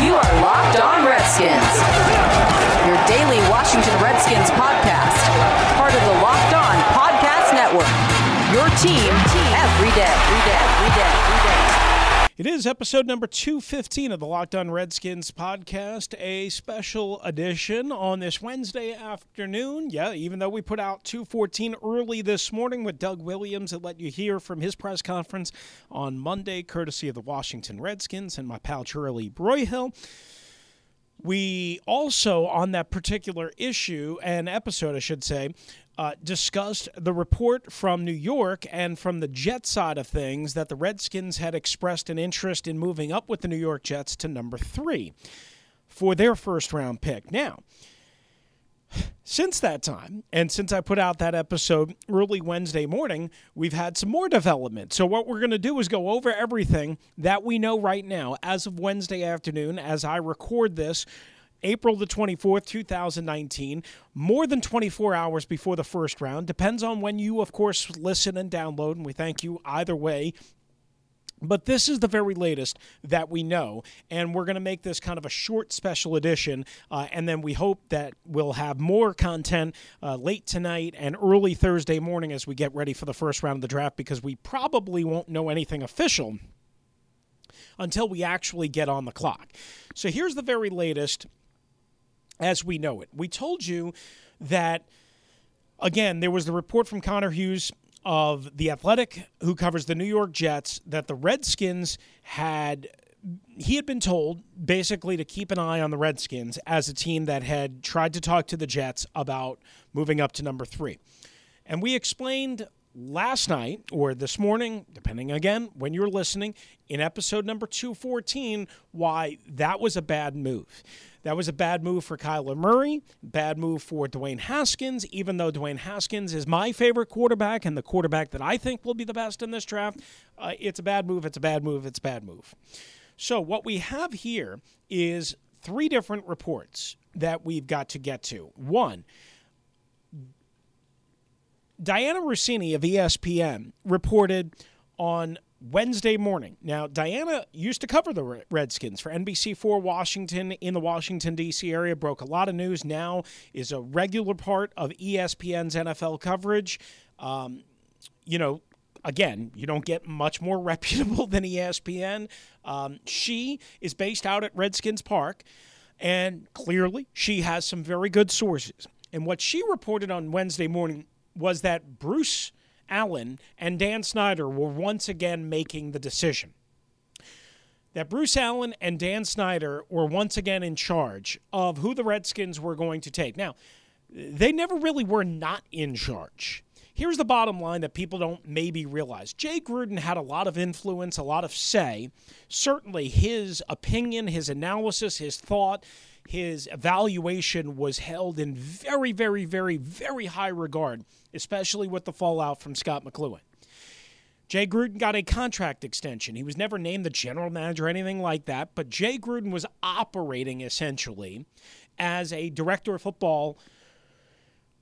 You are Locked On Redskins, your daily Washington Redskins podcast, part of the Locked On Podcast Network. Your team every day, every day, every day. It is episode number 215 of the Locked On Redskins podcast, a special edition on this Wednesday afternoon. Yeah, even though we put out 214 early this morning with Doug Williams and let you hear from his press conference on Monday, courtesy of the Washington Redskins and my pal Charlie Broyhill. We also, on that particular issue and episode, I should say, uh, discussed the report from New York and from the Jet side of things that the Redskins had expressed an interest in moving up with the New York Jets to number three for their first round pick. Now, since that time, and since I put out that episode early Wednesday morning, we've had some more development. So, what we're going to do is go over everything that we know right now as of Wednesday afternoon as I record this April the 24th, 2019, more than 24 hours before the first round. Depends on when you, of course, listen and download, and we thank you either way. But this is the very latest that we know, and we're going to make this kind of a short special edition. Uh, and then we hope that we'll have more content uh, late tonight and early Thursday morning as we get ready for the first round of the draft because we probably won't know anything official until we actually get on the clock. So here's the very latest as we know it. We told you that, again, there was the report from Connor Hughes of The Athletic, who covers the New York Jets, that the Redskins had. He had been told basically to keep an eye on the Redskins as a team that had tried to talk to the Jets about moving up to number three. And we explained last night or this morning, depending again when you're listening, in episode number 214, why that was a bad move. That was a bad move for Kyler Murray, bad move for Dwayne Haskins, even though Dwayne Haskins is my favorite quarterback and the quarterback that I think will be the best in this draft. Uh, it's a bad move, it's a bad move, it's a bad move. So, what we have here is three different reports that we've got to get to. One, Dianna Russini of ESPN reported on Wednesday morning. Now, Dianna used to cover the Redskins for NBC4 Washington in the Washington, D.C. area, broke a lot of news, now is a regular part of ESPN's NFL coverage. Um, you know, again, you don't get much more reputable than ESPN. Um, she is based out at Redskins Park, and clearly she has some very good sources. And what she reported on Wednesday morning was that Bruce Allen and Dan Snyder were once again making the decision. That Bruce Allen and Dan Snyder were once again in charge of who the Redskins were going to take. Now, they never really were not in charge. Here's the bottom line that people don't maybe realize Jay Gruden had a lot of influence, a lot of say. Certainly, his opinion, his analysis, his thought, his evaluation was held in very, very, very, very high regard, especially with the fallout from Scot McCloughan. Jay Gruden got a contract extension. He was never named the general manager or anything like that, but Jay Gruden was operating essentially as a director of football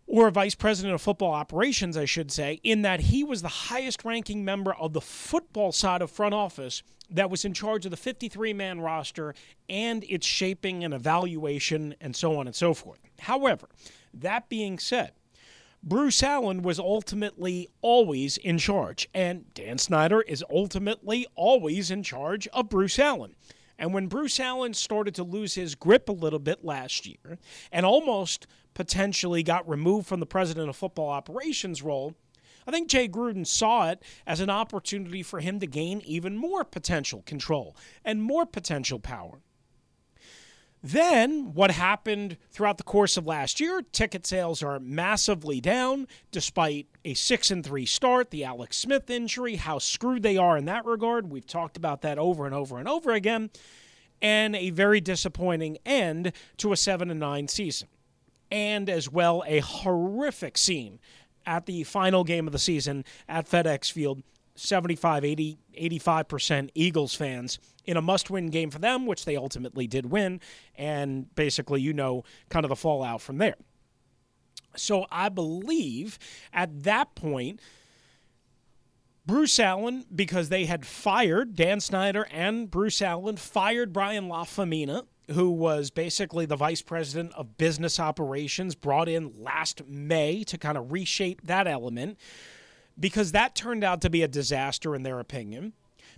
or a vice president of football operations, I should say, in that he was the highest ranking member of the football side of front office that was in charge of the 53 man roster and its shaping and evaluation and so on and so forth. However, that being said, Bruce Allen was ultimately always in charge, and Dan Snyder is ultimately always in charge of Bruce Allen. And when Bruce Allen started to lose his grip a little bit last year and almost potentially got removed from the president of football operations role, I think Jay Gruden saw it as an opportunity for him to gain even more potential control and more potential power. Then, what happened throughout the course of last year? Ticket sales are massively down despite a 6 and 3 start, the Alex Smith injury, how screwed they are in that regard. We've talked about that over and over and over again, and a very disappointing end to a 7 and 9 season. and as well a horrific scene at the final game of the season at FedEx Field 75, 80, 85% Eagles fans in a must win game for them, which they ultimately did win. And basically, you know, kind of the fallout from there. So I believe at that point, Bruce Allen, because they had fired Dan Snyder and Bruce Allen, fired Brian Lafemina, who was basically the vice president of business operations, brought in last May to kind of reshape that element because that turned out to be a disaster in their opinion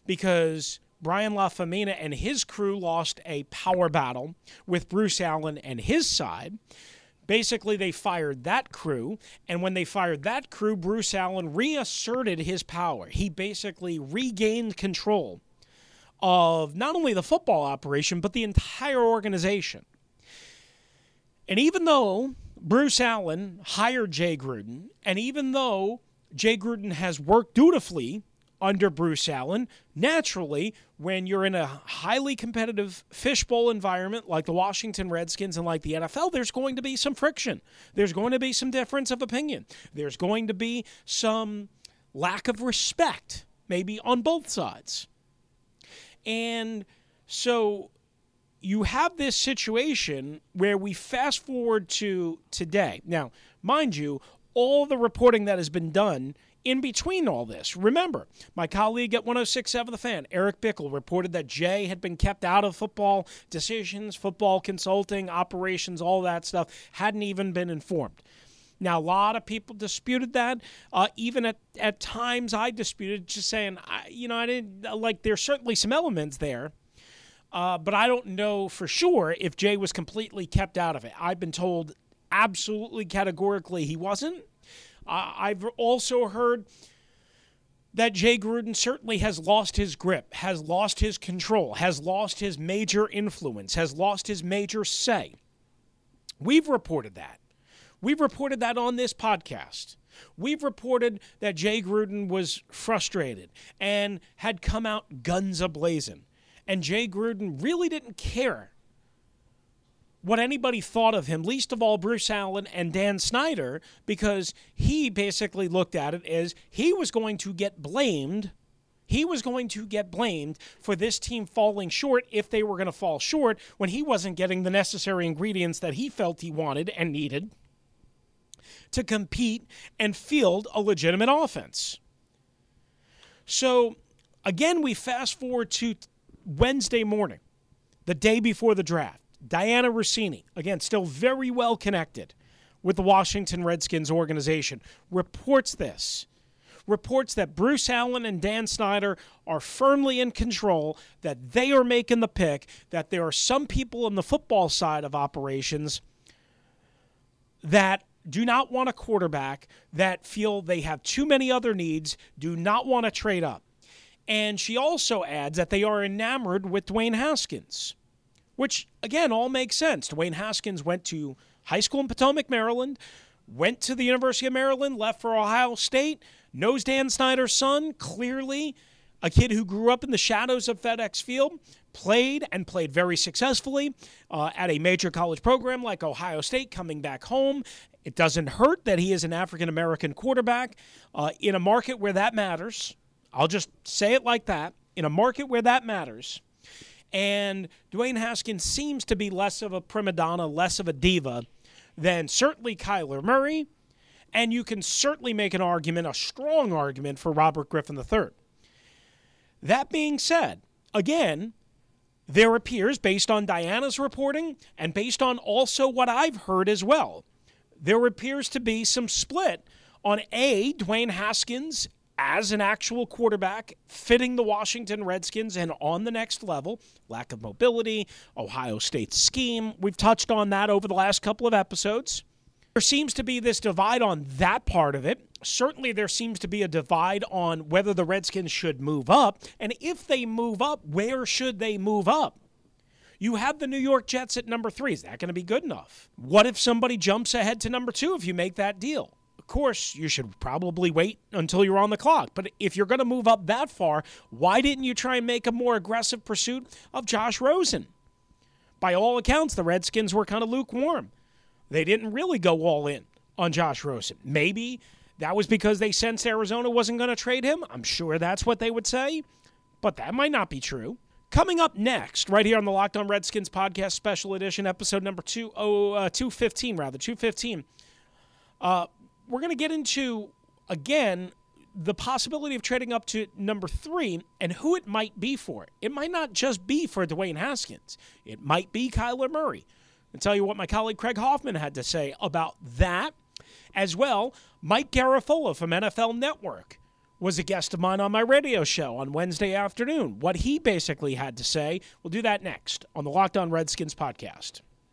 because Brian Lafemina and his crew lost a power battle with Bruce Allen and his side. Basically, they fired that crew, and when they fired that crew, Bruce Allen reasserted his power. He basically regained control of not only the football operation, but the entire organization. And even though Bruce Allen hired Jay Gruden, and even though Jay Gruden has worked dutifully under Bruce Allen. Naturally, when you're in a highly competitive fishbowl environment like the Washington Redskins and like the NFL, there's going to be some friction. There's going to be some difference of opinion. There's going to be some lack of respect, maybe on both sides. And so you have this situation where we fast forward to today. Now, mind you, all the reporting that has been done in between all this. Remember, my colleague at 1067 The Fan, Eric Bickel, reported that Jay had been kept out of football decisions, football consulting, operations, all that stuff, hadn't even been informed. Now, a lot of people disputed that. Uh, even at, at times, I disputed, just saying, I, you know, I didn't like. There's certainly some elements there, uh, but I don't know for sure if Jay was completely kept out of it. I've been told absolutely categorically he wasn't. Uh, I've also heard that Jay Gruden certainly has lost his grip, has lost his control, has lost his major influence, has lost his major say. We've reported that. We've reported that on this podcast. We've reported that Jay Gruden was frustrated and had come out guns ablazing. And Jay Gruden really didn't care what anybody thought of him, least of all Bruce Allen and Dan Snyder, because he basically looked at it as he was going to get blamed. He was going to get blamed for this team falling short if they were going to fall short when he wasn't getting the necessary ingredients that he felt he wanted and needed to compete and field a legitimate offense. So, again, we fast forward to Wednesday morning, the day before the draft. Dianna Russini, again, still very well connected with the Washington Redskins organization, reports this. Reports that Bruce Allen and Dan Snyder are firmly in control, that they are making the pick, that there are some people in the football side of operations that do not want a quarterback, that feel they have too many other needs, do not want to trade up. And she also adds that they are enamored with Dwayne Haskins which again all makes sense. Dwayne Haskins went to high school in Potomac, Maryland, went to the University of Maryland, left for Ohio State, knows Dan Snyder's son, clearly a kid who grew up in the shadows of FedEx Field, played and played very successfully uh, at a major college program like Ohio State, coming back home. It doesn't hurt that he is an African American quarterback uh, in a market where that matters. I'll just say it like that. In a market where that matters, and Dwayne Haskins seems to be less of a prima donna, less of a diva than certainly Kyler Murray. And you can certainly make an argument, a strong argument, for Robert Griffin III. That being said, again, there appears, based on Dianna's reporting and based on also what I've heard as well, there appears to be some split on A, Dwayne Haskins as an actual quarterback, fitting the Washington Redskins and on the next level. Lack of mobility, Ohio State's scheme. We've touched on that over the last couple of episodes. There seems to be this divide on that part of it. Certainly, there seems to be a divide on whether the Redskins should move up. And if they move up, where should they move up? You have the New York Jets at number three. Is that going to be good enough? What if somebody jumps ahead to number two if you make that deal? Course, you should probably wait until you're on the clock. But if you're going to move up that far, why didn't you try and make a more aggressive pursuit of Josh Rosen? By all accounts, the Redskins were kind of lukewarm. they didn't really go all in on Josh Rosen. Maybe that was because they sensed Arizona wasn't going to trade him. I'm sure that's what they would say, but that might not be true. Coming up next, right here on the Locked On Redskins podcast, special edition, episode number two, oh, uh, 215, rather, 215. Uh, we're going to get into, again, the possibility of trading up to number three and who it might be for. It might not just be for Dwayne Haskins, it might be Kyler Murray. I'll tell you what my colleague Craig Hoffman had to say about that. As well, Mike Garafolo from NFL Network was a guest of mine on my radio show on Wednesday afternoon. What he basically had to say, we'll do that next on the Locked On Redskins podcast.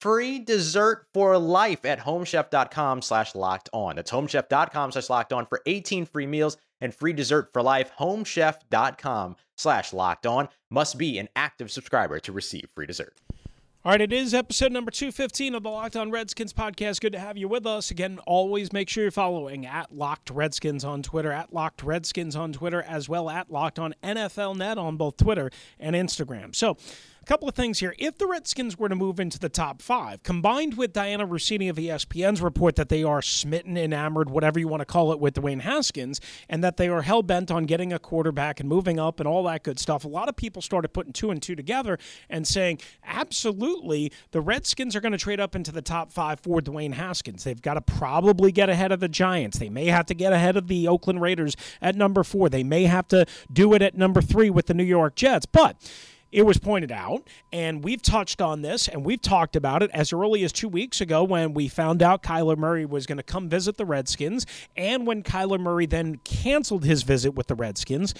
free dessert for life at homechef.com slash locked on. That's homechef.com slash locked on for 18 free meals and free dessert for life. Homechef.com slash locked on must be an active subscriber to receive free dessert. All right, it is episode number 215 of the Locked On Redskins podcast. Good to have you with us. Again, always make sure you're following at Locked Redskins on Twitter, at Locked Redskins on Twitter, as well at Locked On NFL Net on both Twitter and Instagram. So, couple of things here. If the Redskins were to move into the top five, combined with Dianna Russini of ESPN's report that they are smitten, enamored, whatever you want to call it, with Dwayne Haskins, and that they are hell bent on getting a quarterback and moving up and all that good stuff, a lot of people started putting two and two together and saying, absolutely, the Redskins are going to trade up into the top five for Dwayne Haskins. They've got to probably get ahead of the Giants. They may have to get ahead of the Oakland Raiders at number four. They may have to do it at number three with the New York Jets. But it was pointed out, and we've touched on this and we've talked about it as early as two weeks ago when we found out Kyler Murray was going to come visit the Redskins, and when Kyler Murray then canceled his visit with the Redskins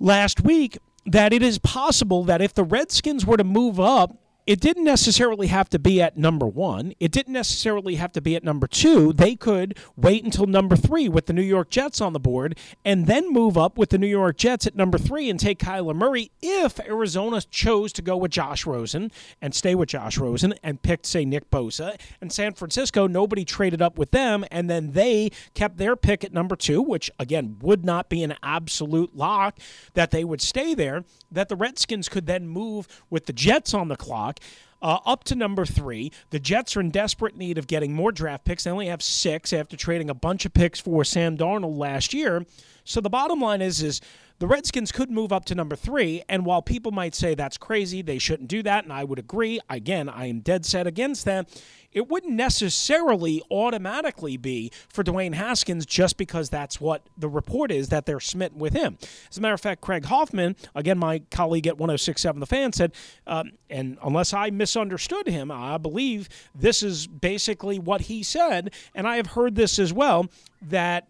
last week, that it is possible that if the Redskins were to move up it didn't necessarily have to be at number one. It didn't necessarily have to be at number two. They could wait until number three with the New York Jets on the board and then move up with the New York Jets at number three and take Kyler Murray if Arizona chose to go with Josh Rosen and stay with Josh Rosen and picked, say, Nick Bosa. And San Francisco, nobody traded up with them. And then they kept their pick at number two, which, again, would not be an absolute lock that they would stay there. That the Redskins could then move with the Jets on the clock uh, up to number three. The Jets are in desperate need of getting more draft picks. They only have six after trading a bunch of picks for Sam Darnold last year. So the bottom line is, is the Redskins could move up to number three. And while people might say that's crazy, they shouldn't do that, and I would agree. Again, I am dead set against that it wouldn't necessarily automatically be for Dwayne Haskins just because that's what the report is that they're smitten with him. As a matter of fact, Craig Hoffman, again, my colleague at 1067 The Fan, said, um, and unless I misunderstood him, I believe this is basically what he said, and I have heard this as well, that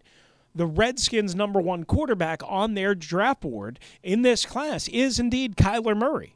the Redskins' number one quarterback on their draft board in this class is indeed Kyler Murray.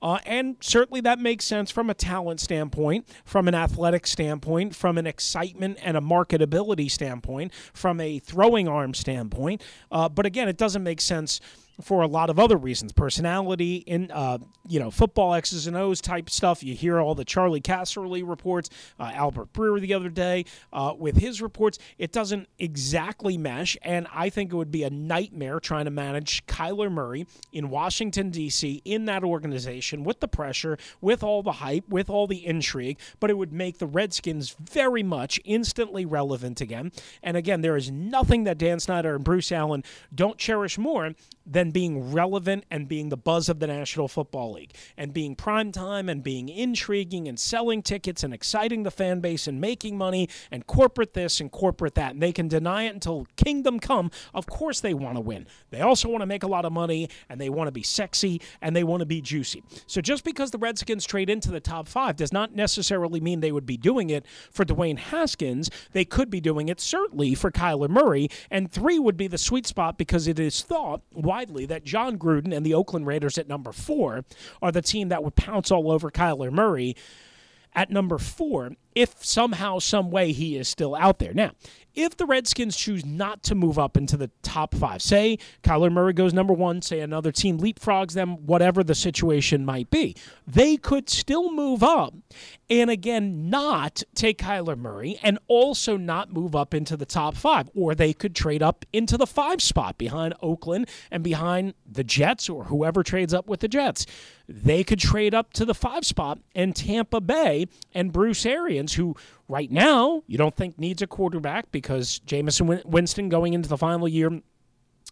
Uh, and certainly that makes sense from a talent standpoint, from an athletic standpoint, from an excitement and a marketability standpoint, from a throwing arm standpoint. Uh, but again, it doesn't make sense for a lot of other reasons. Personality in uh, you know football x's and o's type stuff. You hear all the charlie casserly reports uh, albert breer the other day uh, with his reports. It doesn't exactly mesh and i think it would be a nightmare trying to manage kyler murray in washington d.c in that organization with the pressure with all the hype with all the intrigue but it would make the redskins very much instantly relevant again. And again there is nothing that dan snyder and bruce allen don't cherish more than being relevant and being the buzz of the National Football League. and being prime time and being intriguing and selling tickets and exciting the fan base and making money and corporate this and corporate that. And they can deny it until kingdom come. Of course, they want to win. They also want to make a lot of money and they want to be sexy and they want to be juicy. So just because the Redskins trade into the top five does not necessarily mean they would be doing it for Dwayne Haskins. They could be doing it certainly for Kyler Murray. And three would be the sweet spot because it is thought widely that Jon Gruden and the Oakland Raiders at number four are the team that would pounce all over Kyler Murray at number four if somehow, some way he is still out there. Now, if the Redskins choose not to move up into the top five, say Kyler Murray goes number one, say another team leapfrogs them, whatever the situation might be, they could still move up and again not take Kyler Murray and also not move up into the top five. Or they could trade up into the five spot behind Oakland and behind the Jets or whoever trades up with the Jets. They could trade up to the five spot and Tampa Bay and Bruce Arians, who right now you don't think needs a quarterback because Jameis Winston going into the final year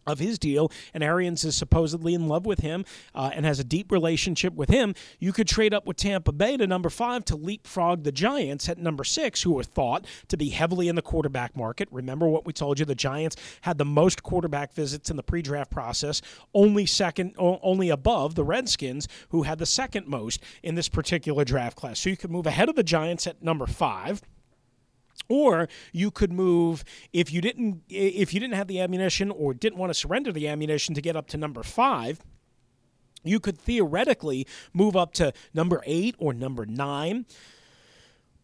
of his deal, and Arians is supposedly in love with him uh, and has a deep relationship with him, you could trade up with Tampa Bay to number five to leapfrog the Giants at number six, who are thought to be heavily in the quarterback market. Remember what we told you: the Giants had the most quarterback visits in the pre-draft process, only second, only above the Redskins, who had the second most in this particular draft class. So you could move ahead of the Giants at number five or you could move if you didn't if you didn't have the ammunition or didn't want to surrender the ammunition to get up to number 5 you could theoretically move up to number 8 or number 9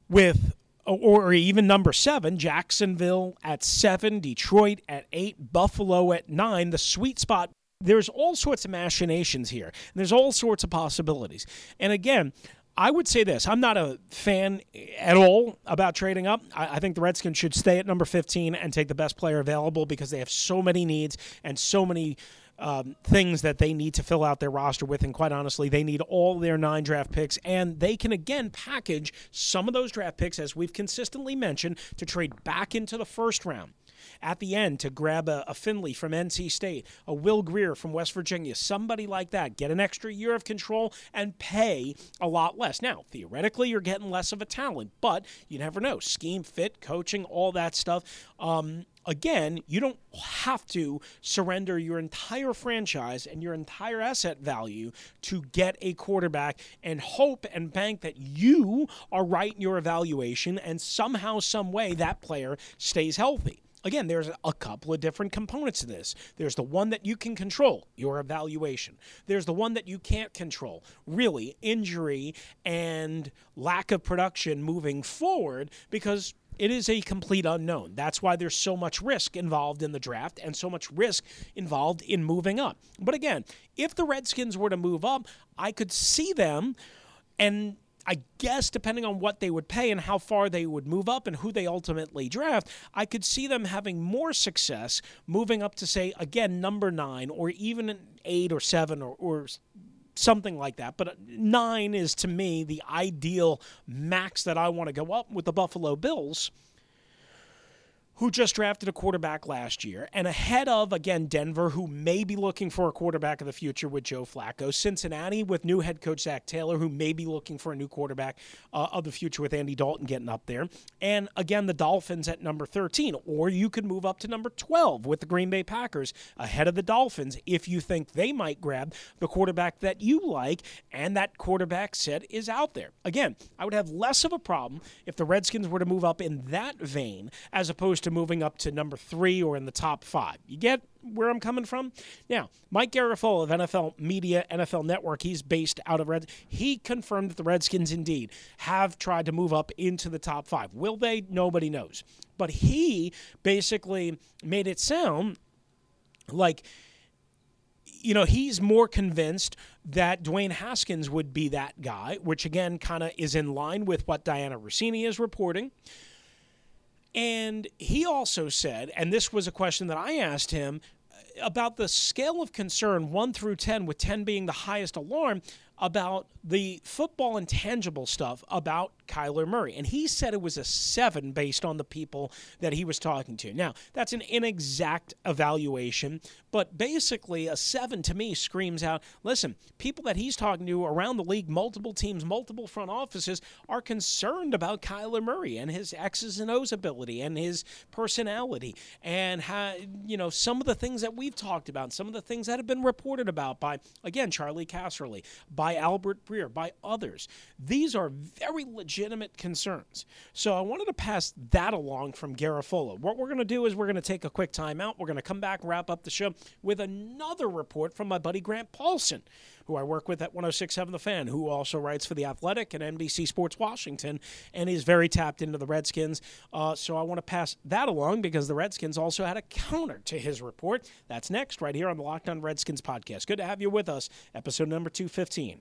with or even number 7 Jacksonville at 7 Detroit at 8 Buffalo at 9 the sweet spot there's all sorts of machinations here. There's all sorts of possibilities. And again, I would say this. I'm not a fan at all about trading up. I, I, think the Redskins should stay at number 15 and take the best player available because they have so many needs and so many um, things that they need to fill out their roster with. And quite honestly, they need all their nine draft picks. And they can, again, package some of those draft picks, as we've consistently mentioned, to trade back into the first round at the end to grab a, a, Finley from NC State, a Will Grier from West Virginia, somebody like that. Get an extra year of control and pay a lot less. Now, theoretically, you're getting less of a talent, but you never know. Scheme, fit, coaching, all that stuff. Um, again, you don't have to surrender your entire franchise and your entire asset value to get a quarterback and hope and bank that you are right in your evaluation and somehow, some way, that player stays healthy again, there's a couple of different components to this. There's the one that you can control, your evaluation. There's the one that you can't control, really, injury and lack of production moving forward because it is a complete unknown. That's why there's so much risk involved in the draft and so much risk involved in moving up. But again, if the Redskins were to move up, I could see them and I guess depending on what they would pay and how far they would move up and who they ultimately draft, I could see them having more success moving up to say again number nine or even an eight or seven or, or something like that. But uh, nine is to me the ideal max that I want to go up with the Buffalo Bills who just drafted a quarterback last year, and ahead of, again, Denver, who may be looking for a quarterback of the future with Joe Flacco, Cincinnati with new head coach Zac Taylor, who may be looking for a new quarterback uh, of the future with Andy Dalton getting up there, and again, the Dolphins at number 13. Or you could move up to number 12 with the Green Bay Packers ahead of the Dolphins if you think they might grab the quarterback that you like, and that quarterback set is out there. Again, I would have less of a problem if the Redskins were to move up in that vein as opposed to moving up to number three or in the top five. You get where I'm coming from? Now, Mike Garafolo of NFL Media, NFL Network, he's based out of Red. He confirmed that the Redskins indeed have tried to move up into the top five. Will they? Nobody knows. But he basically made it sound like you know, he's more convinced that Dwayne Haskins would be that guy, which again kind of is in line with what Dianna Russini is reporting. And he also said, and this was a question that I asked him uh, about the scale of concern 1 through 10, with 10 being the highest alarm, about the football intangible stuff about Kyler Murray. And he said it was a seven based on the people that he was talking to. Now, that's an inexact evaluation, but basically, a seven to me screams out listen, people that he's talking to around the league, multiple teams, multiple front offices, are concerned about Kyler Murray and his X's and O's ability and his personality and how, you know, some of the things that we've talked about, some of the things that have been reported about by, again, Charlie Casserly, by Albert Breer, by others. These are very legitimate concerns. So I wanted to pass that along from Garafolo. What we're going to do is we're going to take a quick timeout. We're going to come back, wrap up the show with another report from my buddy Grant Paulsen, who I work with at 1067 The Fan, who also writes for The Athletic and NBC Sports Washington and is very tapped into the Redskins. Uh, so I want to pass that along because the Redskins also had a counter to his report. That's next, right here on the Locked On Redskins podcast. Good to have you with us, episode number 215.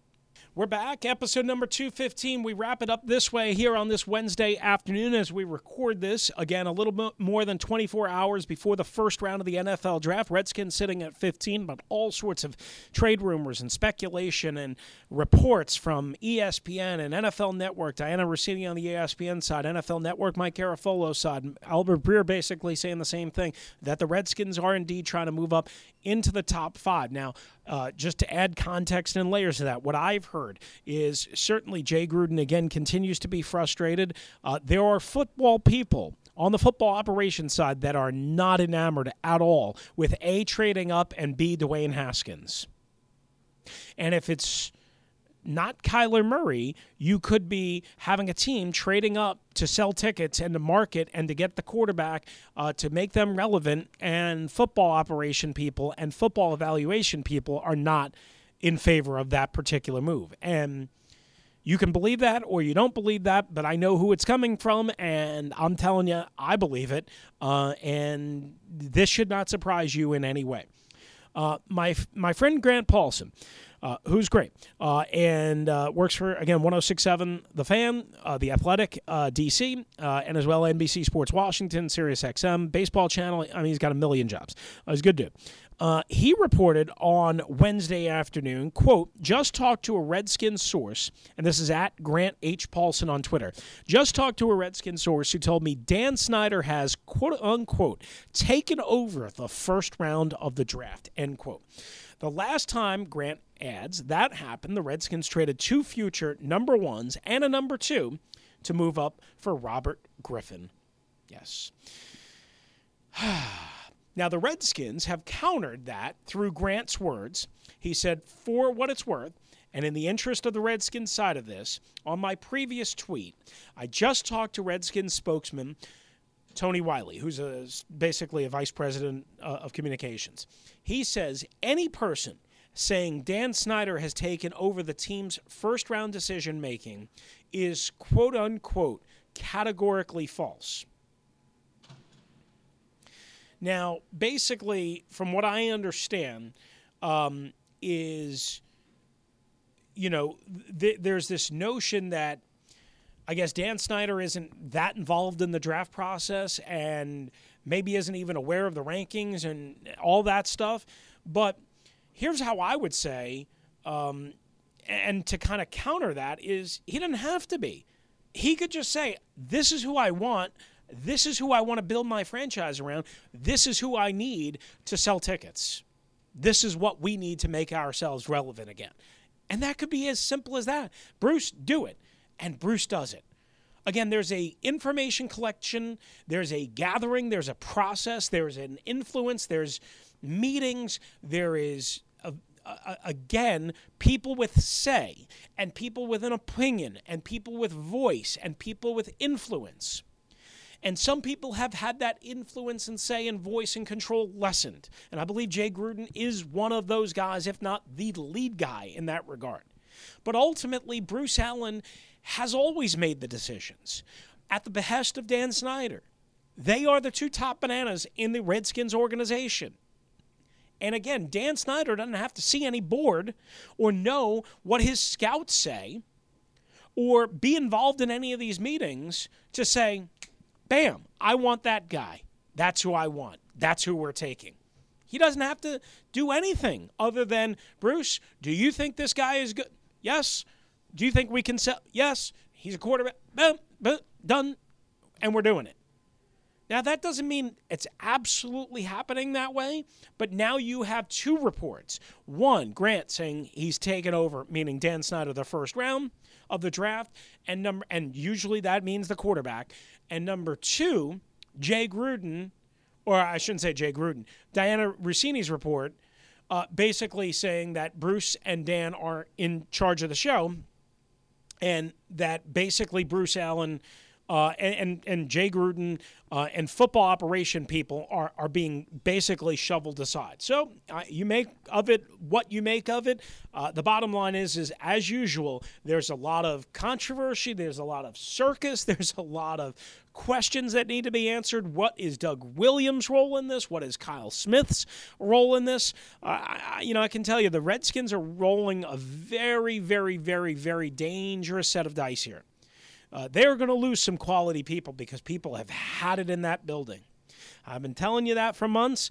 We're back, episode number 215. We wrap it up this way here on this Wednesday afternoon as we record this. Again, a little bit more than 24 hours before the first round of the NFL draft. Redskins sitting at 15, but all sorts of trade rumors and speculation and reports from ESPN and NFL Network. Dianna Russini on the ESPN side, NFL Network, Mike Garafolo side. Albert Breer basically saying the same thing that the Redskins are indeed trying to move up into the top five. Now, uh, just to add context and layers to that, what I've heard is certainly Jay Gruden again continues to be frustrated. Uh, there are football people on the football operations side that are not enamored at all with A, trading up, and B, Dwayne Haskins. And if it's not Kyler Murray, you could be having a team trading up to sell tickets and to market and to get the quarterback uh, to make them relevant. And football operation people and football evaluation people are not in favor of that particular move. And you can believe that or you don't believe that, but I know who it's coming from, and I'm telling you, I believe it. Uh, and this should not surprise you in any way. Uh, my my friend Grant Paulsen uh, who's great uh, and uh, works for again 1067 The Fan, uh, The Athletic, uh, DC, uh, and as well NBC Sports Washington, Sirius XM, Baseball Channel. I mean, he's got a million jobs. he's a good dude. he reported on Wednesday afternoon, quote, just talked to a Redskin source, and this is at Grant H. Paulsen on Twitter. Just talked to a Redskin source who told me Dan Snyder has, quote unquote, taken over the first round of the draft, end quote. The last time Grant adds that happened, the Redskins traded two future number ones and a number two to move up for Robert Griffin. Yes. now, the Redskins have countered that through Grant's words. He said, for what it's worth, and in the interest of the Redskins side of this, on my previous tweet, I just talked to Redskins spokesman Tony Wyllie, who's a, basically a vice president uh, of communications. He says any person saying Dan Snyder has taken over the team's first round decision making is quote unquote categorically false. Now, basically, from what I understand, um, is you know, th- there's this notion that I guess Dan Snyder isn't that involved in the draft process and maybe isn't even aware of the rankings and all that stuff. But here's how I would say, um, and to kind of counter that is he doesn't have to be. He could just say, "This is who I want. This is who I want to build my franchise around. This is who I need to sell tickets. This is what we need to make ourselves relevant again." And that could be as simple as that. Bruce, do it. And Bruce does it again there's a information collection there's a gathering there's a process there's an influence there's meetings there is a, a, again people with say and people with an opinion and people with voice and people with influence and some people have had that influence and say and voice and control lessened. And I believe Jay Gruden is one of those guys, if not the lead guy in that regard. But ultimately, Bruce Allen has always made the decisions at the behest of Dan Snyder. They are the two top bananas in the Redskins organization. And again, Dan Snyder doesn't have to see any board or know what his scouts say or be involved in any of these meetings to say, bam, I want that guy. That's who I want. That's who we're taking. He doesn't have to do anything other than, Bruce, do you think this guy is good? Yes. Do you think we can sell? Yes. He's a quarterback. Boom, done. And we're doing it. Now, that doesn't mean it's absolutely happening that way, but now you have two reports. One, Grant saying he's taken over, meaning Dan Snyder, the first round of the draft, and number and usually that means the quarterback. And number two, Jay Gruden, or I shouldn't say Jay Gruden, Dianna Russini's report, uh, basically saying that Bruce and Dan are in charge of the show, and that basically Bruce Allen uh, and, and, Jay Gruden uh, and football operation people are, are being basically shoveled aside. So uh, you make of it what you make of it. Uh, the bottom line is, is as usual, there's a lot of controversy. There's a lot of circus. There's a lot of questions that need to be answered. What is Doug Williams' role in this? What is Kyle Smith's role in this? Uh, you know, I can tell you the Redskins are rolling a very, very, very, very dangerous set of dice here. Uh, they're going to lose some quality people because people have had it in that building. I've been telling you that for months.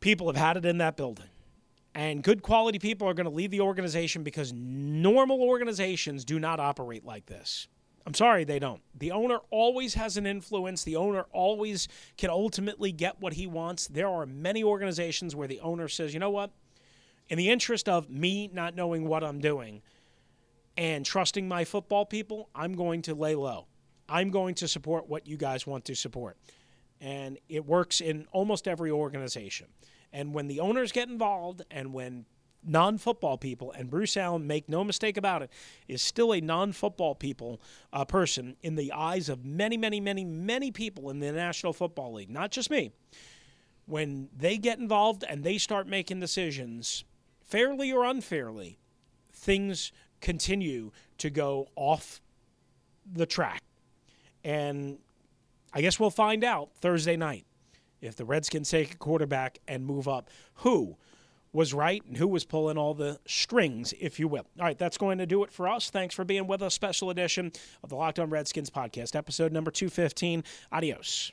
People have had it in that building. And good quality people are going to leave the organization because normal organizations do not operate like this. I'm sorry, they don't. The owner always has an influence. The owner always can ultimately get what he wants. There are many organizations where the owner says, you know what? In the interest of me not knowing what I'm doing, and trusting my football people, I'm going to lay low. I'm going to support what you guys want to support. And it works in almost every organization. And when the owners get involved and when non football people, and Bruce Allen, make no mistake about it, is still a non football people uh, person in the eyes of many, many, many, many people in the National Football League, not just me. When they get involved and they start making decisions, fairly or unfairly, things continue to go off the track. And I guess we'll find out Thursday night if the Redskins take a quarterback and move up. Who was right and who was pulling all the strings, if you will. All right, that's going to do it for us. Thanks for being with us. Special edition of the Locked On Redskins podcast, episode number 215. Adios.